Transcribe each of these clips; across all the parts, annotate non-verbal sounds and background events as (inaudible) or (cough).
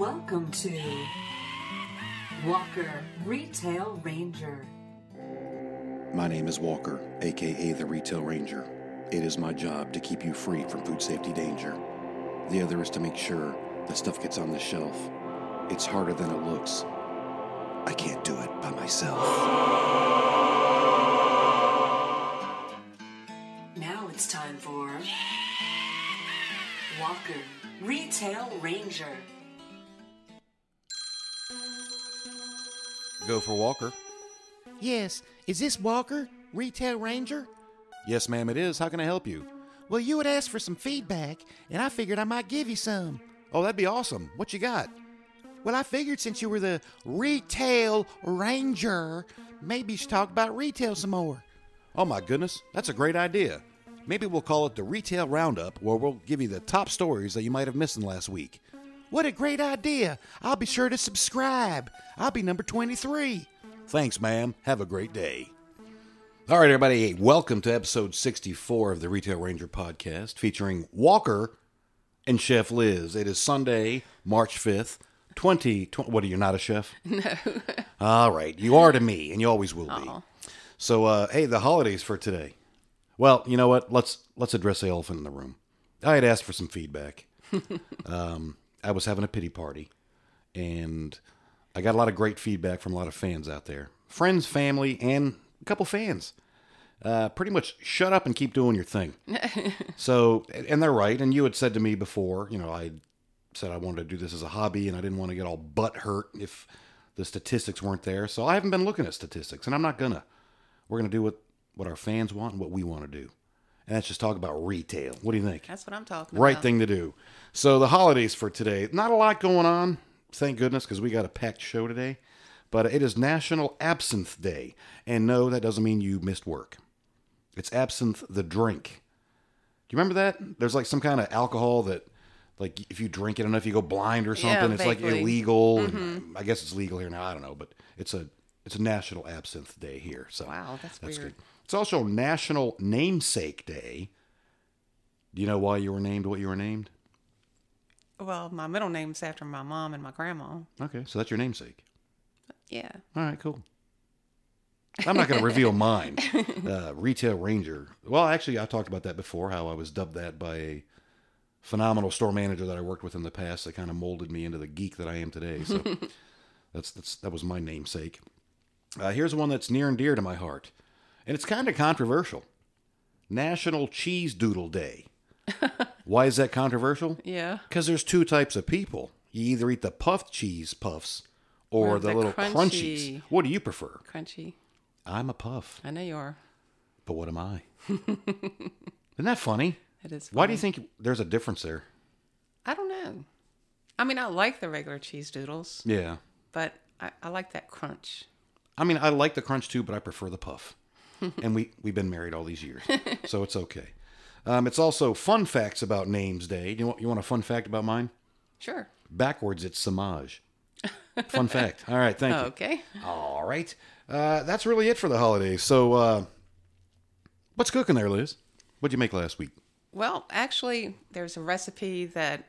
Welcome to Walker Retail Ranger. My name is Walker, aka the Retail Ranger. It is my job to keep you free from food safety danger. The other is to make sure that stuff gets on the shelf. It's harder than it looks. I can't do it by myself. Now it's time for Walker Retail Ranger. Go for Walker. Yes, is this Walker, Retail Ranger? Yes, ma'am, it is. How can I help you? Well, you had asked for some feedback, and I figured I might give you some. Oh, that'd be awesome. What you got? Well, I figured since you were the Retail Ranger, maybe you should talk about retail some more. Oh, my goodness. That's a great idea. Maybe we'll call it the Retail Roundup, where we'll give you the top stories that you might have missed in last week. What a great idea! I'll be sure to subscribe. I'll be number 23. Thanks, ma'am. Have a great day. All right, everybody. Welcome to episode 64 of the Retail Ranger podcast featuring Walker and Chef Liz. It is Sunday, March 5th, 2020. What are you, not a chef? (laughs) No. (laughs) All right. You are to me, and you always will be. So, uh, hey, the holidays for today. Well, you know what? Let's let's address the elephant in the room. I had asked for some feedback. (laughs) um, I was having a pity party, and I got a lot of great feedback from a lot of fans out there, friends, family, and a couple fans. Uh, pretty much shut up and keep doing your thing. (laughs) so, and they're right. And you had said to me before, you know, I said I wanted to do this as a hobby, and I didn't want to get all butt hurt if the statistics weren't there. So I haven't been looking at statistics, and I'm not gonna. We're gonna do what what our fans want and what we want to do, and that's just talk about retail. What do you think? That's what I'm talking right about. Right thing to do. So the holidays for today, not a lot going on, thank goodness, because we got a packed show today. But it is National Absinthe Day, and no, that doesn't mean you missed work. It's absinthe the drink. Do you remember that? There's like some kind of alcohol that, like, if you drink it enough, you go blind or Yeah, something. it's like illegal. and mm-hmm. I guess it's legal here now. I don't know, but it's a it's a National Absinthe Day here. So Wow, that's weird. good. It's also National Namesake Day. Do you know why you were named what you were named? Well, my middle name's after my mom and my grandma. Okay, so that's your namesake. Yeah. All right, cool. I'm not going to reveal mine. (laughs) Uh, Retail Ranger. Well, actually, I talked about that before. How I was dubbed that by a phenomenal store manager that I worked with in the past. That kind of molded me into the geek that I am today. So (laughs) that's that's that was my namesake. Uh, here's one that's near and dear to my heart, and it's kind of controversial. National Cheese Doodle Day. (laughs) Why is that controversial? Yeah. Because there's two types of people. You either eat the puffed cheese puffs or, Or the, the little crunchy- crunchies. What do you prefer? Crunchy. I'm a puff, I know you are. but what am I? (laughs) Isn't that funny? It is. Why do you think there's a difference there? I don't know. I mean, I like the regular cheese doodles, Yeah. but I, I like that crunch. I mean, I like the crunch too, but I prefer the puff. (laughs) and we, we've been married all these years, so it's okay. Um, it's also fun facts about Names Day. You want, you want a fun fact about mine? Sure. Backwards, it's Samaj. Fun fact. All right, thank you. Okay. All right. Uh, that's really it for the holidays. So, uh, what's cooking there, Liz? What'd you make last week? Well, actually, there's a recipe that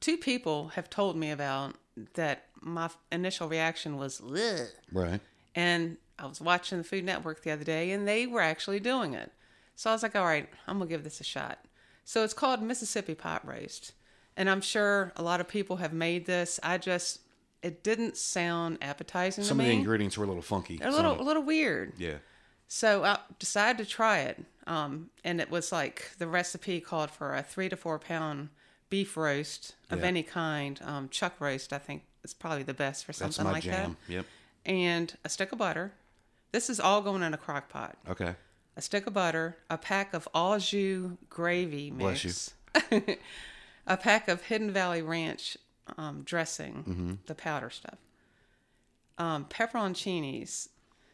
two people have told me about that my initial reaction was, Ugh. Right. And I was watching the Food Network the other day and they were actually doing it. So I was like, all right, I'm going to give this a shot. So it's called Mississippi pot roast. And I'm sure a lot of people have made this. I just, it didn't sound appetizing Some of the ingredients were a little funky. a little, a little weird. yeah. So I decided to try it. Um, and it was like the recipe called for a three to four pound beef roast of Yeah. any kind. Um, chuck roast, I think, is probably the best for That's something my like jam. Yep. And a stick of butter. This is all going in a crock pot. Okay. A stick of butter, a pack of au jus gravy Bless mix, (laughs) a pack of Hidden Valley Ranch um, dressing, Mm-hmm. the powder stuff, um, pepperoncinis.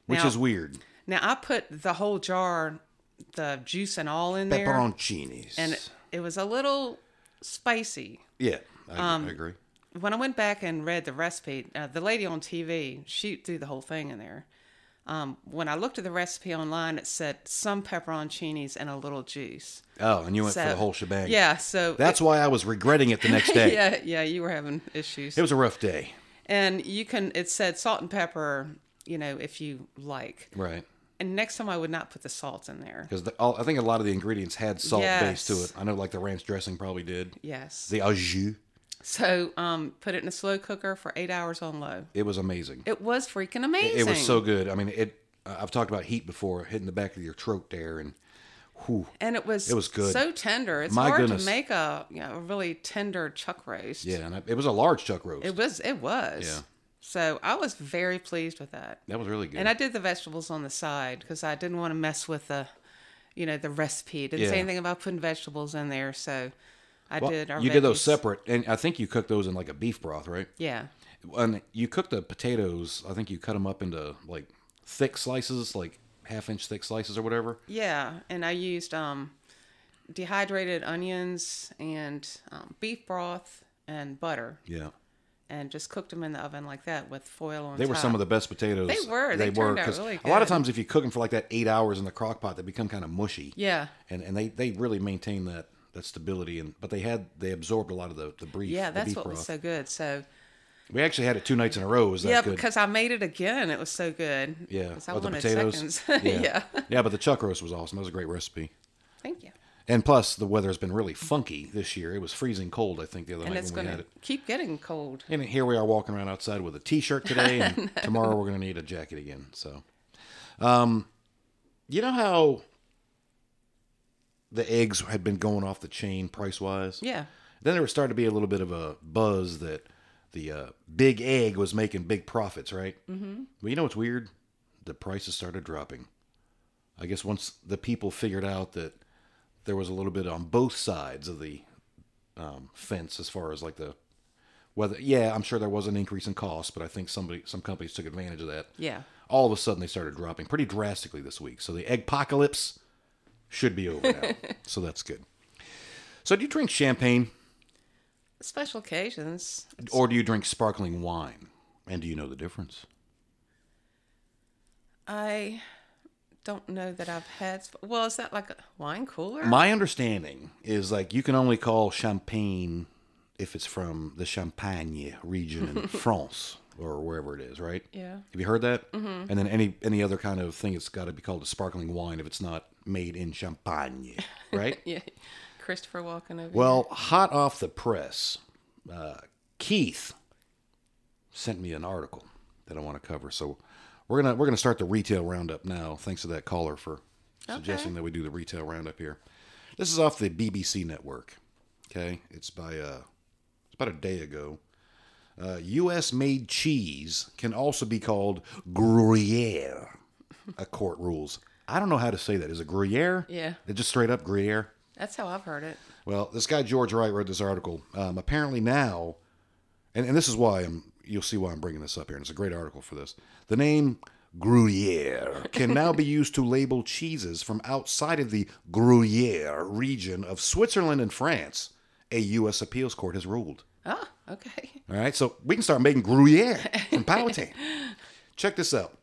Which Now- is weird. Now I put the whole jar, the juice and all in there, Pepperoncinis. and it, it was a little spicy. yeah, I, Um, I agree. When I went back and read the recipe, uh, the lady on TV she threw the whole thing in there. Um, when I looked at the recipe online, it said some pepperoncinis and a little juice. Oh, and you went for So- the whole shebang. Yeah, so That's why I was regretting it the next (laughs) day. yeah, yeah, you were having issues. It was a rough day. and you can it said salt and pepper, you know, if you like. Right. And next time I would not put the salt in there. Because I think a lot of the ingredients had salt base to it. I know, like the ranch dressing probably did. Yes. The au jus. So um, put it in a slow cooker for eight hours on low. It was amazing. It was freaking amazing. It was so good. I mean, it. uh, I've talked about heat before, hitting the back of your throat there, and whew, and it was It was good. so tender. It's My hard goodness. to make a you know, a really tender chuck roast. yeah, and I, it was a large chuck roast. It was it was. Yeah. So I was very pleased with that. that was really good. And I did the vegetables on the side because I didn't want to mess with the, you know, the recipe. It didn't say anything about putting vegetables in there, so I Well, did. Our you did those separate, and I think you cooked those in like a beef broth, right? Yeah, And you cooked the potatoes. I think you cut them up into like thick slices, like half inch thick slices or whatever. yeah. And I used um, dehydrated onions and um, beef broth and butter, Yeah, and just cooked them in the oven like that with foil on they were some of the best potatoes. They were. They turned out really a lot of times if you cook them for like that eight hours in the crock pot, they become kind of mushy. Yeah, and and they they really maintain that that stability and but they had they absorbed a lot of the the beef. yeah. the That's what broth. was so good. So We actually had it two nights in a row. Was that yeah, good? because I made it again. It was so good. Yeah, I Oh, the potatoes. seconds. (laughs) yeah. yeah, but the chuck roast was awesome. That was a great recipe. Thank you. And plus, the weather's been really funky this year. It was freezing cold, I think, the other And night when we going had to it. keep getting cold. And here we are walking around outside with a t-shirt today, and (laughs) tomorrow we're going to need a jacket again. So, um, you know how the eggs had been going off the chain price wise. Yeah. Then there was starting to be a little bit of a buzz that the uh, big egg was making big profits, right? Mm-hmm. Well, you know what's weird? The prices started dropping. I guess once the people figured out that there was a little bit on both sides of the um, fence as far as like the whether yeah i'm sure there was an increase in cost but i think somebody some companies took advantage of that Yeah. all of a sudden they started dropping pretty drastically this week so the egg apocalypse should be over now (laughs) so that's good so do you drink champagne Special occasions. or do you drink sparkling wine and do you know the difference I don't know that I've had. Well, is that like a wine cooler? my understanding is like you can only call champagne if it's from the champagne region in (laughs) france or wherever it is right Yeah. Have you heard that? Mm-hmm. And then any any other kind of thing, it's got to be called a sparkling wine if it's not made in Champagne, (laughs) right? Yeah. Christopher Walken over well, hot off the press, uh, Keith sent me an article that I want to cover. So we're gonna we're gonna start the retail roundup now. Thanks to that caller for suggesting that we do the retail roundup here. This is off the BBC network. Okay, it's by uh, it's about a day ago. Uh, U.S. made cheese can also be called Gruyere. A court rules. I don't know how to say that. Is it Gruyere? Yeah. It just straight up Gruyere. That's how I've heard it. Well, this guy George Wright wrote this article. Um, apparently now, and, and this is why I'm. You'll see why I'm bringing this up here, and it's a great article for this. The name Gruyere can now be (laughs) used to label cheeses from outside of the Gruyere region of Switzerland and France. A U.S. appeals court has ruled. Oh, okay. All right, so we can start making Gruyere (laughs) from Powhatan. Check this out.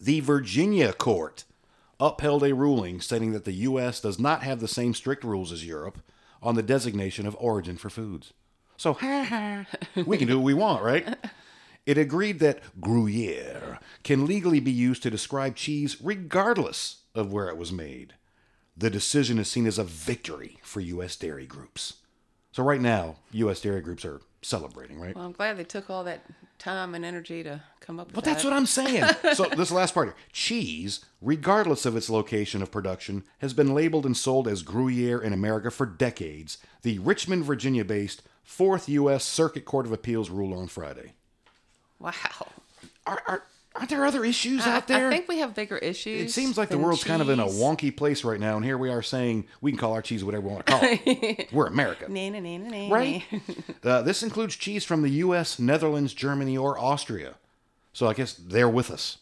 The Virginia court upheld a ruling stating that the U.S. does not have the same strict rules as Europe on the designation of origin for foods. So, (laughs) we can do what we want, right? It agreed that Gruyere can legally be used to describe cheese regardless of where it was made. The decision is seen as a victory for U.S. dairy groups. So, right now, U.S. dairy groups are celebrating, right? Well, I'm glad they took all that time and energy to come up with But that. that's what I'm saying. (laughs) so this last part here. Cheese, regardless of its location of production, has been labeled and sold as Gruyere in America for decades. The Richmond, Virginia-based Fourth U.S. Circuit Court of Appeals ruled on Friday. Wow. Are, are, aren't there other issues I, out there? I think we have bigger issues. it seems like the world's kind of in a wonky place right now, and here we are saying we can call our cheese whatever we want to call it. (laughs) We're America. Na, na, na, na, na. right? uh, this includes cheese from the U.S., Netherlands, Germany, or Austria. So I guess they're with us.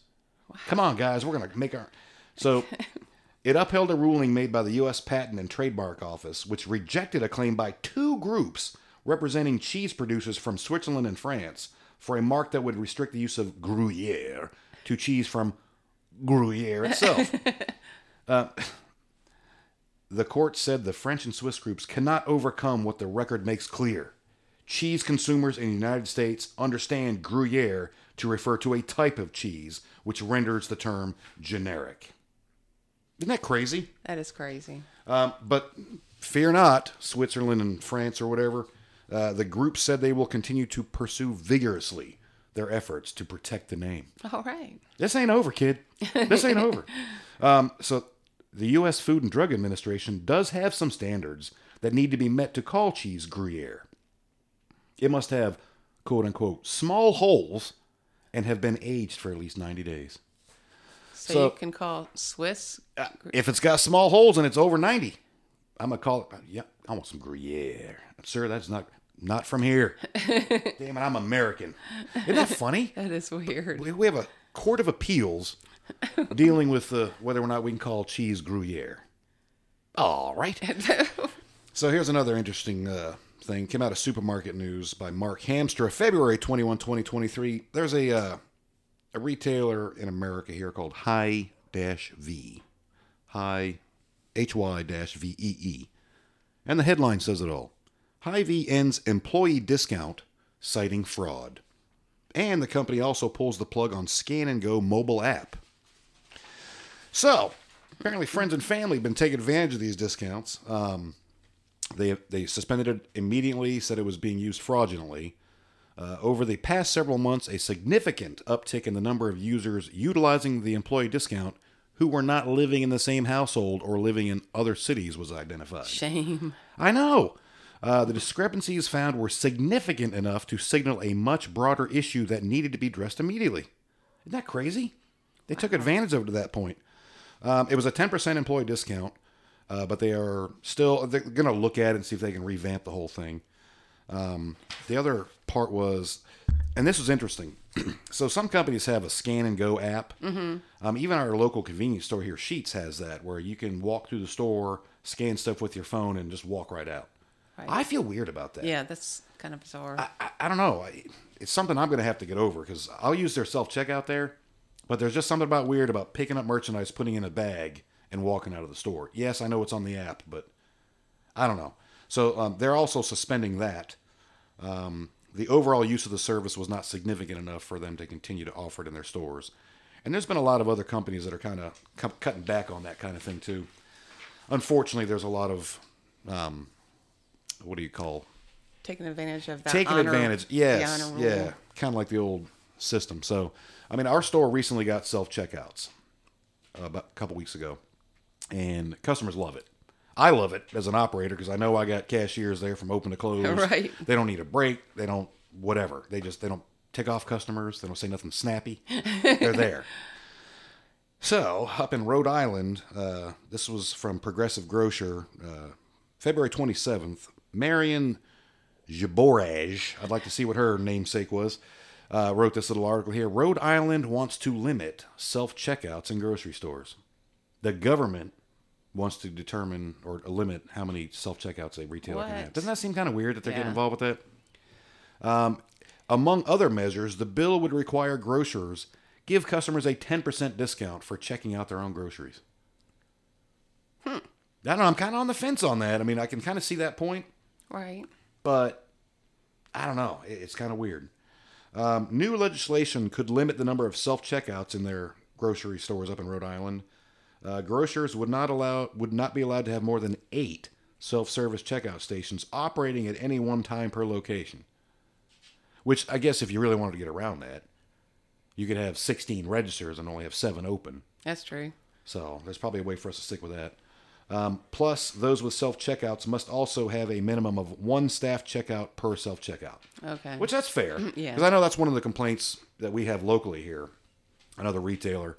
Come on, guys, we're gonna make our. So (laughs) it upheld a ruling made by the U.S. Patent and Trademark Office, which rejected a claim by two groups representing cheese producers from Switzerland and France for a mark that would restrict the use of Gruyere to cheese from Gruyere itself. (laughs) uh, (laughs) the court said the French and Swiss groups cannot overcome what the record makes clear. Cheese consumers in the United States understand Gruyere to refer to a type of cheese, which renders the term generic. Isn't that crazy? That is crazy. Um, but fear not, Switzerland and France or whatever, uh, the group said they will continue to pursue vigorously their efforts to protect the name. All right. This ain't over, kid. This ain't over. (laughs) Um, so, the U.S. Food and Drug Administration does have some standards that need to be met to call cheese Gruyere. It must have, quote unquote, small holes and have been aged for at least 90 days. So, So- you can call Swiss. If it's got small holes and it's over 90, I'm going to call it, yeah, I want some Gruyere. Sir, that's not not from here. (laughs) Damn it, I'm American. Isn't that funny? (laughs) That is weird. We we have a court of appeals (laughs) dealing with uh, whether or not we can call cheese Gruyere. All right. so here's another interesting uh, thing. Came out of Supermarket News by Mark Hamstra, February 21, 2023. There's a uh, a retailer in America here called High Dash V, High H Y Dash V E E, and the headline says it all. Hy-Vee ends employee discount, citing fraud. And the company also pulls the plug on Scan and Go mobile app. So, apparently, friends and family have been taking advantage of these discounts. Um, they they suspended it immediately, said it was being used fraudulently. Uh, over the past several months, a significant uptick in the number of users utilizing the employee discount who were not living in the same household or living in other cities was identified. Shame. I know. Uh, the discrepancies found were significant enough to signal a much broader issue that needed to be addressed immediately. Isn't that crazy? They took advantage of it to that point. Um, it was a 10% employee discount, uh, but they are still they're going to look at it and see if they can revamp the whole thing. Um, the other part was, and this was interesting. (clears throat) so some companies have a scan and go app. Mm-hmm. Um, even our local convenience store here, Sheetz, has that where you can walk through the store, scan stuff with your phone, and just walk right out. Right. I feel weird about that. Yeah, that's kind of bizarre. I, I, I don't know. I, it's something I'm going to have to get over because I'll use their self checkout there, but there's just something about weird about picking up merchandise, putting in a bag, and walking out of the store. Yes, I know it's on the app, but I don't know. So um, they're also suspending that. Um, the overall use of the service was not significant enough for them to continue to offer it in their stores. And there's been a lot of other companies that are kind of cu- cutting back on that kind of thing too. Unfortunately, there's a lot of um, what do you call Taking advantage of that. taking honor- advantage. Yes, yeah, kind of like the old system. So, I mean, our store recently got self checkouts uh, about a couple weeks ago, and customers love it. I love it as an operator because I know I got cashiers there from open to close. (laughs) Right. They don't need a break. They don't whatever. They just they don't tick off customers. They don't say nothing snappy. They're there. (laughs) So, up in Rhode Island, uh, this was from Progressive Grocer, uh, February 27th. Marian Zboraj, I'd like to see what her namesake was, uh, wrote this little article here. Rhode Island wants to limit self checkouts in grocery stores. The government wants to determine or limit how many self checkouts a retailer can have. Doesn't that seem kind of weird that they're getting involved with that? Um, among other measures, the bill would require grocers give customers a 10% discount for checking out their own groceries. Hmm. I don't know. I'm kind of on the fence on that. I mean, I can kind of see that point, Right. but I don't know. It's kind of weird. Um, new legislation could limit the number of self checkouts in their grocery stores up in Rhode Island. Uh, grocers would not allow would not be allowed to have more than eight self service checkout stations operating at any one time per location. Which I guess if you really wanted to get around that, you could have 16 registers and only have seven open. That's true. So there's probably a way for us to stick with that. Um, plus, those with self checkouts must also have a minimum of one staff checkout per self checkout, Okay. which that's fair. (laughs) Yeah. Because I know that's one of the complaints that we have locally here. Another retailer.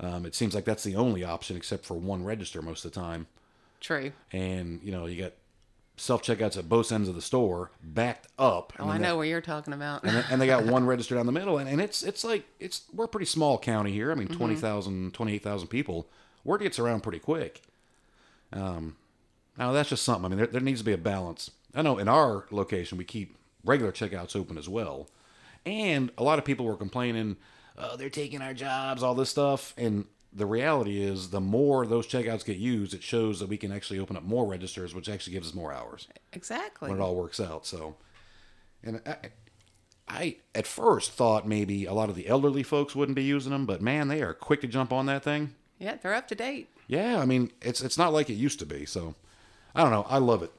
Um, it seems like that's the only option except for one register most of the time. true. And, you know, you got self checkouts at both ends of the store backed up. Oh, I know what you're talking about. and, and they got (laughs) one register down the middle and, and it's it's like it's we're a pretty small county here i mean 20000 28000 people word gets around pretty quick um now that's just something i mean there, there needs to be a balance i know in our location we keep regular checkouts open as well and a lot of people were complaining oh, they're taking our jobs, all this stuff. And the reality is, the more those checkouts get used, it shows that we can actually open up more registers, which actually gives us more hours Exactly. when it all works out. So, and I, I at first thought maybe a lot of the elderly folks wouldn't be using them, but man, they are quick to jump on that thing. Yeah, they're up to date. Yeah, I mean, it's it's not like it used to be. So, I don't know. I love it.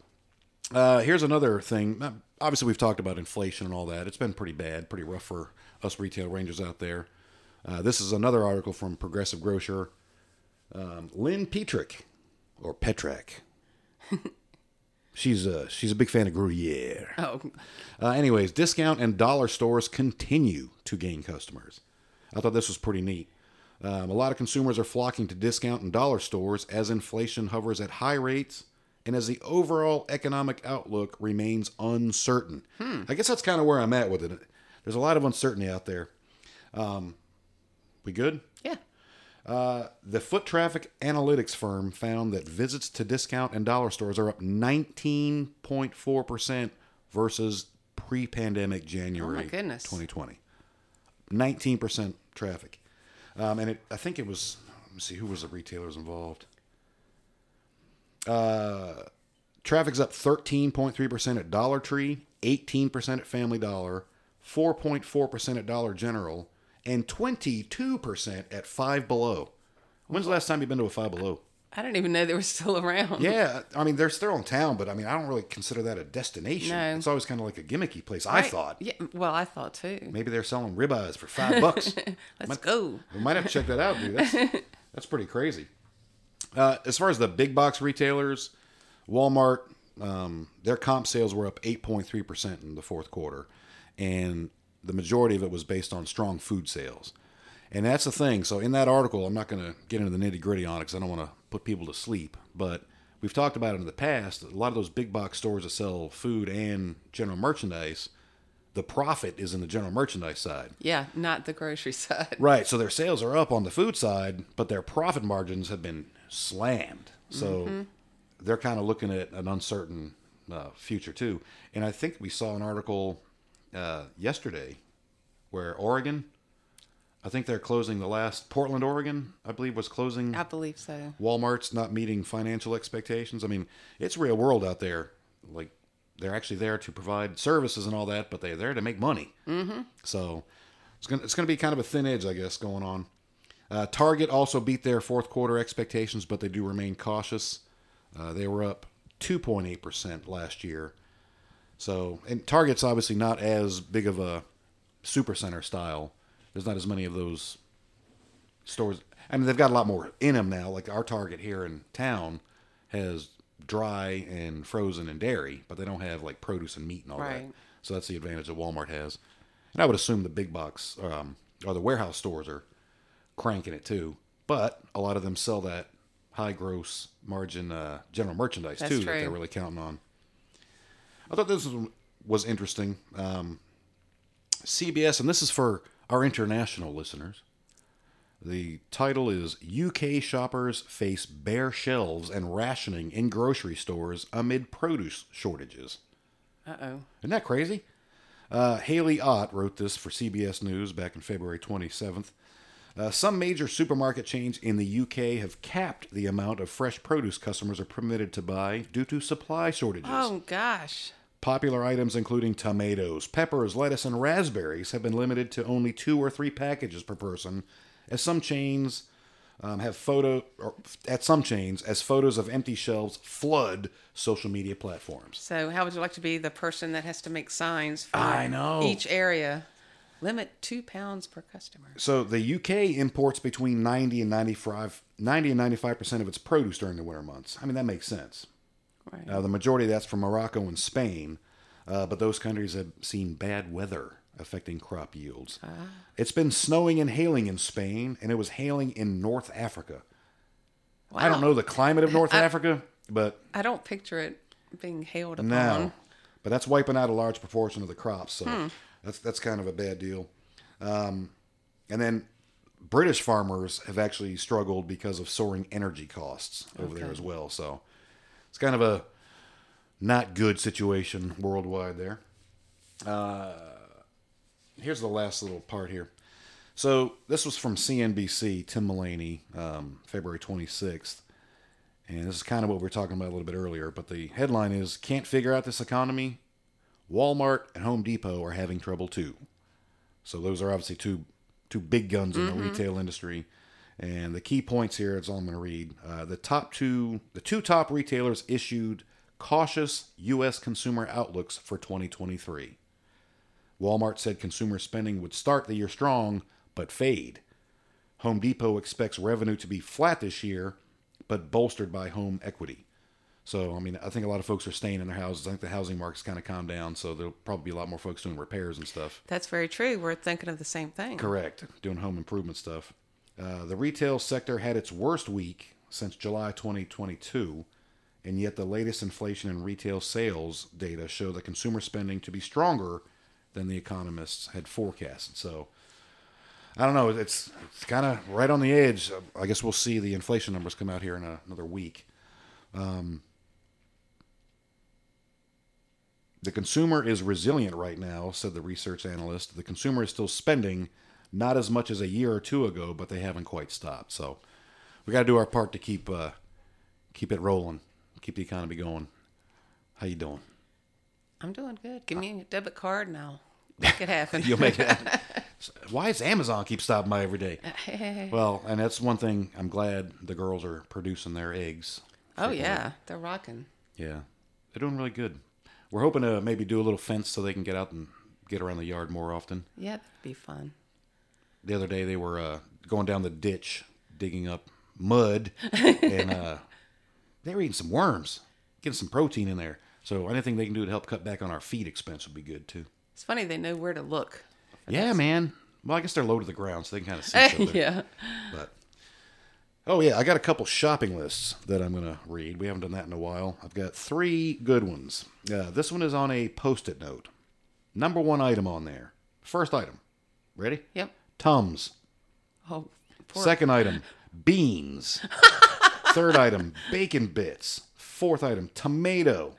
Uh, here's another thing. Obviously, we've talked about inflation and all that. It's been pretty bad, pretty rough for us retail rangers out there. Uh, this is another article from Progressive Grocer. Um, Lynn Petrick, or Petrak. (laughs) she's a she's a big fan of Gruyere. Oh, Uh, anyways, discount and dollar stores continue to gain customers. I thought this was pretty neat. Um, a lot of consumers are flocking to discount and dollar stores as inflation hovers at high rates and as the overall economic outlook remains uncertain. I guess that's kind of where I'm at with it. There's a lot of uncertainty out there. Um, we good? yeah. The foot traffic analytics firm found that visits to discount and dollar stores are up 19.4% versus pre pandemic January goodness. 2020. 19% traffic. Um, and it, I think it was, let me see, who was the retailers involved? Uh, traffic's up 13.3% at Dollar Tree, 18% at Family Dollar, 4.4% at Dollar General, and 22% at Five Below. When's the last time you've been to a Five Below? I didn't even know they were still around. Yeah, I mean they're still in town, but I mean I don't really consider that a destination. No. It's always kind of like a gimmicky place. I thought Yeah. Well, I thought too. maybe they're selling ribeyes for five bucks. (laughs) Let's go. We might have to check that out, dude. That's, (laughs) that's pretty crazy. Uh, as far as the big box retailers, Walmart, um, their comp sales were up 8.3% in the fourth quarter. And the majority of it was based on strong food sales. And that's the thing. So, in that article, I'm not going to get into the nitty gritty on it because I don't want to put people to sleep. But we've talked about it in the past. A lot of those big box stores that sell food and general merchandise, the profit is in the general merchandise side. Yeah, not the grocery (laughs) side. Right. So their sales are up on the food side, but their profit margins have been slammed. So they're kind of looking at an uncertain uh, future too. And I think we saw an article uh, yesterday where Oregon, I think they're closing the last Portland, Oregon, I believe was closing. I believe so. Walmart's not meeting financial expectations. I mean, it's real world out there. Like they're actually there to provide services and all that, but they're there to make money. Mm-hmm. So it's gonna it's gonna be kind of a thin edge, I guess, going on. Uh, Target also beat their fourth quarter expectations, but they do remain cautious. Uh, they were up 2.8 percent last year. So, and Target's obviously not as big of a supercenter style. There's not as many of those stores. I mean, they've got a lot more in them now. Like our Target here in town has dry and frozen and dairy, but they don't have like produce and meat and all that. So that's the advantage that Walmart has. And I would assume the big box um, or the warehouse stores are cranking it too. But a lot of them sell that high gross margin uh, general merchandise That's too that they're really counting on. I thought this was, was interesting. Um, CBS, and this is for our international listeners. The title is UK shoppers face bare shelves and rationing in grocery stores amid produce shortages. Uh oh. Isn't that crazy? Uh, Haley Ott wrote this for CBS News back in February 27th. Uh, some major supermarket chains in the UK have capped the amount of fresh produce customers are permitted to buy due to supply shortages. Oh gosh. Popular items including tomatoes, peppers, lettuce, and raspberries have been limited to only two or three packages per person, as some chains um, have photo or at some chains as photos of empty shelves flood social media platforms. So how would you like to be the person that has to make signs for I know. each area? Limit two pounds per customer. So the UK imports between 90 and 95, 90 and 95 percent of its produce during the winter months. I mean that makes sense. Right. Uh, the majority of that's from Morocco and Spain, uh, but those countries have seen bad weather affecting crop yields. It's been snowing and hailing in Spain, and it was hailing in North Africa. I don't know the climate of North Africa, but I don't picture it being hailed upon. no, but that's wiping out a large proportion of the crops. So that's that's kind of a bad deal. Um, and then British farmers have actually struggled because of soaring energy costs over there as well. So it's kind of a not good situation worldwide there. Uh, here's the last little part here. So this was from CNBC, Tim Mullaney, um, February 26th. And this is kind of what we were talking about a little bit earlier. But the headline is Can't figure out this economy? Walmart and Home Depot are having trouble too. So those are obviously two two big guns in the retail industry. And the key points here, it's all I'm going to read. Uh, the top two, the two top retailers issued cautious U.S. consumer outlooks for 2023. Walmart said consumer spending would start the year strong but fade. Home Depot expects revenue to be flat this year, but bolstered by home equity. So, I mean, I think a lot of folks are staying in their houses. I think the housing market's kind of calmed down, so there'll probably be a lot more folks doing repairs and stuff. That's very true. We're thinking of the same thing. Correct. Doing home improvement stuff. Uh, the retail sector had its worst week since July 2022, and yet the latest inflation and retail sales data show the consumer spending to be stronger than the economists had forecasted. So, I don't know. It's it's kind of right on the edge. I guess we'll see the inflation numbers come out here in a, another week. Um, the consumer is resilient right now, said the research analyst. The consumer is still spending, not as much as a year or two ago, but they haven't quite stopped. So we got to do our part to keep uh, keep it rolling, keep the economy going. How you doing? I'm doing good. Give me a debit card and I'll make it happen. (laughs) You'll make it. happen. (laughs) Why does Amazon keep stopping by every day? (laughs) Well, and that's one thing. I'm glad the girls are producing their eggs. oh yeah, they're rocking. Yeah, they're doing really good. We're hoping to maybe do a little fence so they can get out and get around the yard more often. Yeah, that'd be fun. The other day they were uh, going down the ditch digging up mud (laughs) and uh, they were eating some worms getting some protein in there. So anything they can do to help cut back on our feed expense would be good too. It's funny they know where to look. yeah man. Well i guess they're low to the ground so they can kind of see something (laughs) yeah. but oh yeah i got a couple shopping lists that i'm going to read. We haven't done that in a while. I've got three good ones. Uh, this one is on a post-it note. Number one item on there. First item. Ready? Yep. Tums Oh, poor Second item, beans. (laughs) Third item, bacon bits. Fourth item, tomato.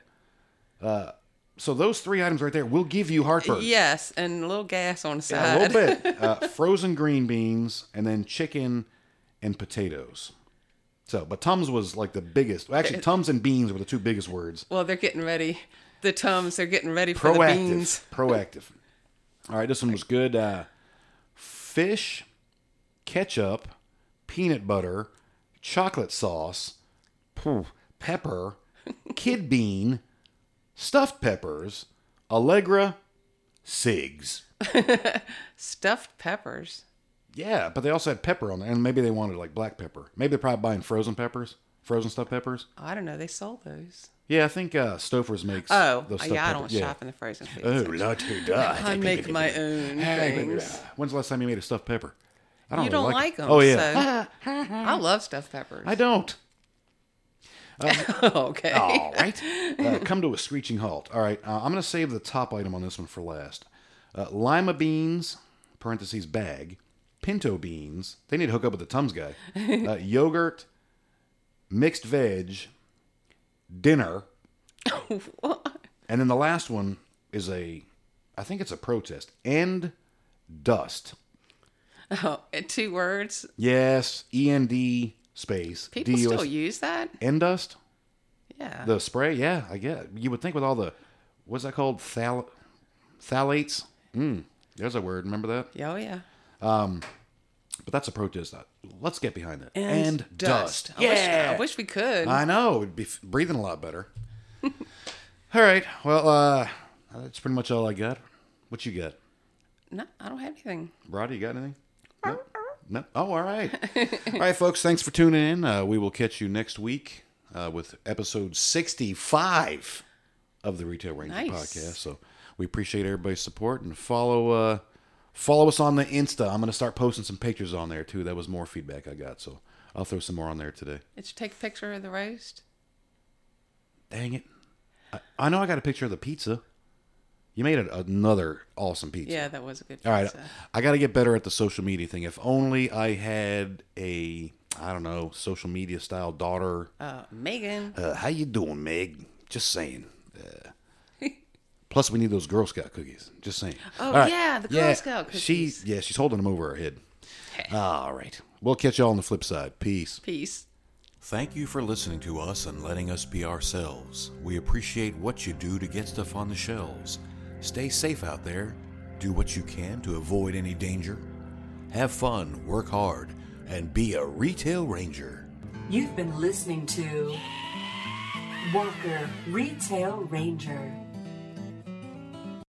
Uh, so those three items right there will give you heartburn. Yes, and a little gas on the Yeah, side. a little bit. (laughs) Uh, frozen green beans, and then chicken and potatoes. So, but Tums was like the biggest. well, Actually, Tums and beans were the two biggest words. Well, they're getting ready. The Tums, they're getting ready for the beans. Proactive. Proactive. (laughs) All right, this one was good. Uh, fish, ketchup, peanut butter, chocolate sauce, pepper, (laughs) kid bean, stuffed peppers, Allegra, cigs. (laughs) Stuffed peppers. Yeah, but they also had pepper on there, and maybe they wanted like black pepper. Maybe they're probably buying frozen peppers, frozen stuffed peppers. I don't know. They sold those. Yeah, I think uh, Stouffer's makes. Oh, those stuffed yeah. I don't shop in the frozen food. Oh, section. Lottie da. (laughs) I make my own things. When's the last time you made a stuffed pepper? I don't You really don't like them. Oh yeah, So (laughs) I love stuffed peppers. I don't. (laughs) okay. All right, uh, come to a screeching halt. All right, uh, I'm going to save the top item on this one for last. Uh, lima beans, parentheses bag, pinto beans. They need to hook up with the Tums guy. Uh, yogurt, mixed veg, dinner, (laughs) and then the last one is a, I think it's a protest. End dust. Oh, two words. Yes, E N D space People D U S- still use that. End dust. Yeah. The spray, yeah, I get. You would think with all the, what's that called? Thal, phthalates. Mm, there's a word. Remember that? Yeah, oh yeah. But that's a protest. Let's get behind it. And, dust. I wish, I wish we could. I know. It'd be breathing a lot better. (laughs) all right. Well, uh, that's pretty much all I got. What you got, no, I don't have anything. Brody? You got anything? No. No. Oh, all right. all right, folks. Thanks for tuning in. Uh, we will catch you next week uh, with episode sixty-five of the Retail Ranger Nice. podcast. So we appreciate everybody's support and follow. Uh, follow us on the Insta. I'm going to start posting some pictures on there too. That was more feedback I got, so I'll throw some more on there today. Did you take a picture of the roast? Dang it! I, I know I got a picture of the pizza. You made a, another awesome pizza. Yeah, that was a good Pizza. All right. I got to get better at the social media thing. If only I had a I don't know social media style daughter. Uh, Megan. Uh, how you doing, Meg? Just saying. Uh, plus, we need those Girl Scout cookies. Just saying. Oh, All right. yeah, the Girl Scout She cookies. yeah, she's holding them over her head. All right. We'll catch y'all on the flip side. Peace. Peace. Thank you for listening to us and letting us be ourselves. We appreciate what you do to get stuff on the shelves. Stay safe out there. Do what you can to avoid any danger. Have fun, work hard, and be a retail ranger. You've been listening to Walker Retail Ranger.